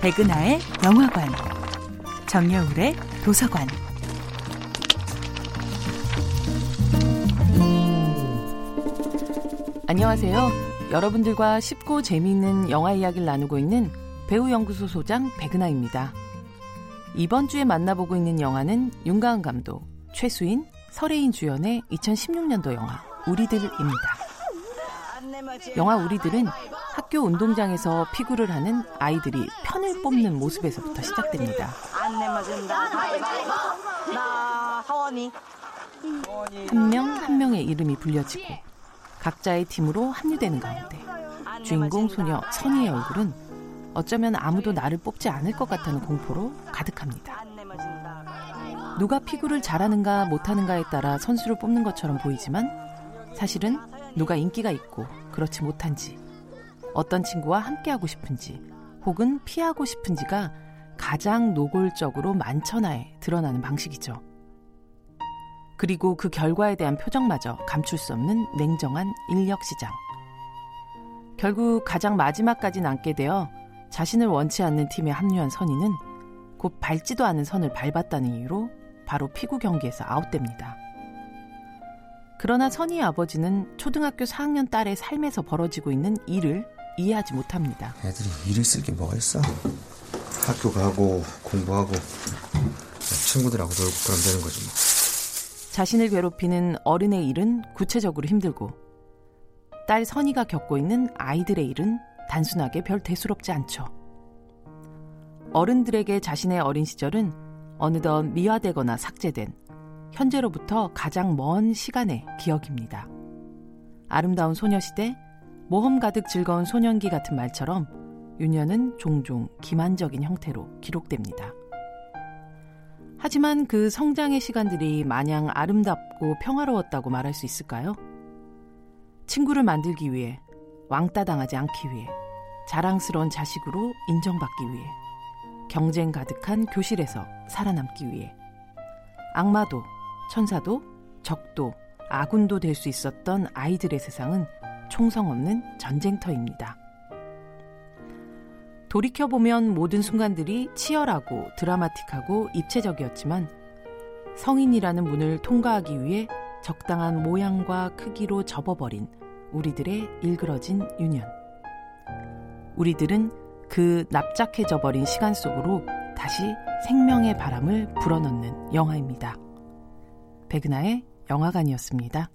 백은하의 영화관, 정여울의 도서관. 안녕하세요. 여러분들과 쉽고 재미있는 영화 이야기를 나누고 있는 배우연구소 소장 백은하입니다. 이번 주에 만나보고 있는 영화는 윤가은 감독, 최수인, 설혜인 주연의 2016년도 영화 우리들입니다. 영화 우리들은 학교 운동장에서 피구를 하는 아이들이 편을 뽑는 모습에서부터 시작됩니다. 한 명 한 명의 이름이 불려지고 각자의 팀으로 합류되는 가운데 주인공 소녀 선희의 얼굴은 어쩌면 아무도 나를 뽑지 않을 것 같다는 공포로 가득합니다. 누가 피구를 잘하는가 못하는가에 따라 선수를 뽑는 것처럼 보이지만 사실은 누가 인기가 있고 그렇지 못한지 어떤 친구와 함께하고 싶은지 혹은 피하고 싶은지가 가장 노골적으로 만천하에 드러나는 방식이죠. 그리고 그 결과에 대한 표정마저 감출 수 없는 냉정한 인력 시장. 결국 가장 마지막까지 남게 되어 자신을 원치 않는 팀에 합류한 선희는 곧 밟지도 않은 선을 밟았다는 이유로 바로 피구 경기에서 아웃됩니다. 그러나 선희의 아버지는 초등학교 4학년 딸의 삶에서 벌어지고 있는 일을 이해하지 못합니다. 애들이 일을 쓸 게 뭐가 있어? 학교 가고 공부하고 친구들하고 놀고 그러면 되는 거지 뭐. 자신을 괴롭히는 어른의 일은 구체적으로 힘들고 딸 선희가 겪고 있는 아이들의 일은 단순하게 별 대수롭지 않죠. 어른들에게 자신의 어린 시절은 어느덧 미화되거나 삭제된 현재로부터 가장 먼 시간의 기억입니다. 아름다운 소녀시대, 모험 가득 즐거운 소년기 같은 말처럼 유년은 종종 기만적인 형태로 기록됩니다. 하지만 그 성장의 시간들이 마냥 아름답고 평화로웠다고 말할 수 있을까요? 친구를 만들기 위해, 왕따 당하지 않기 위해, 자랑스러운 자식으로 인정받기 위해, 경쟁 가득한 교실에서 살아남기 위해, 악마도, 천사도, 적도, 아군도 될 수 있었던 아이들의 세상은 총성 없는 전쟁터입니다. 돌이켜보면 모든 순간들이 치열하고 드라마틱하고 입체적이었지만 성인이라는 문을 통과하기 위해 적당한 모양과 크기로 접어버린 우리들의 일그러진 유년. 우리들은 그 납작해져 버린 시간 속으로 다시 생명의 바람을 불어넣는 영화입니다. 백은하의 영화관이었습니다.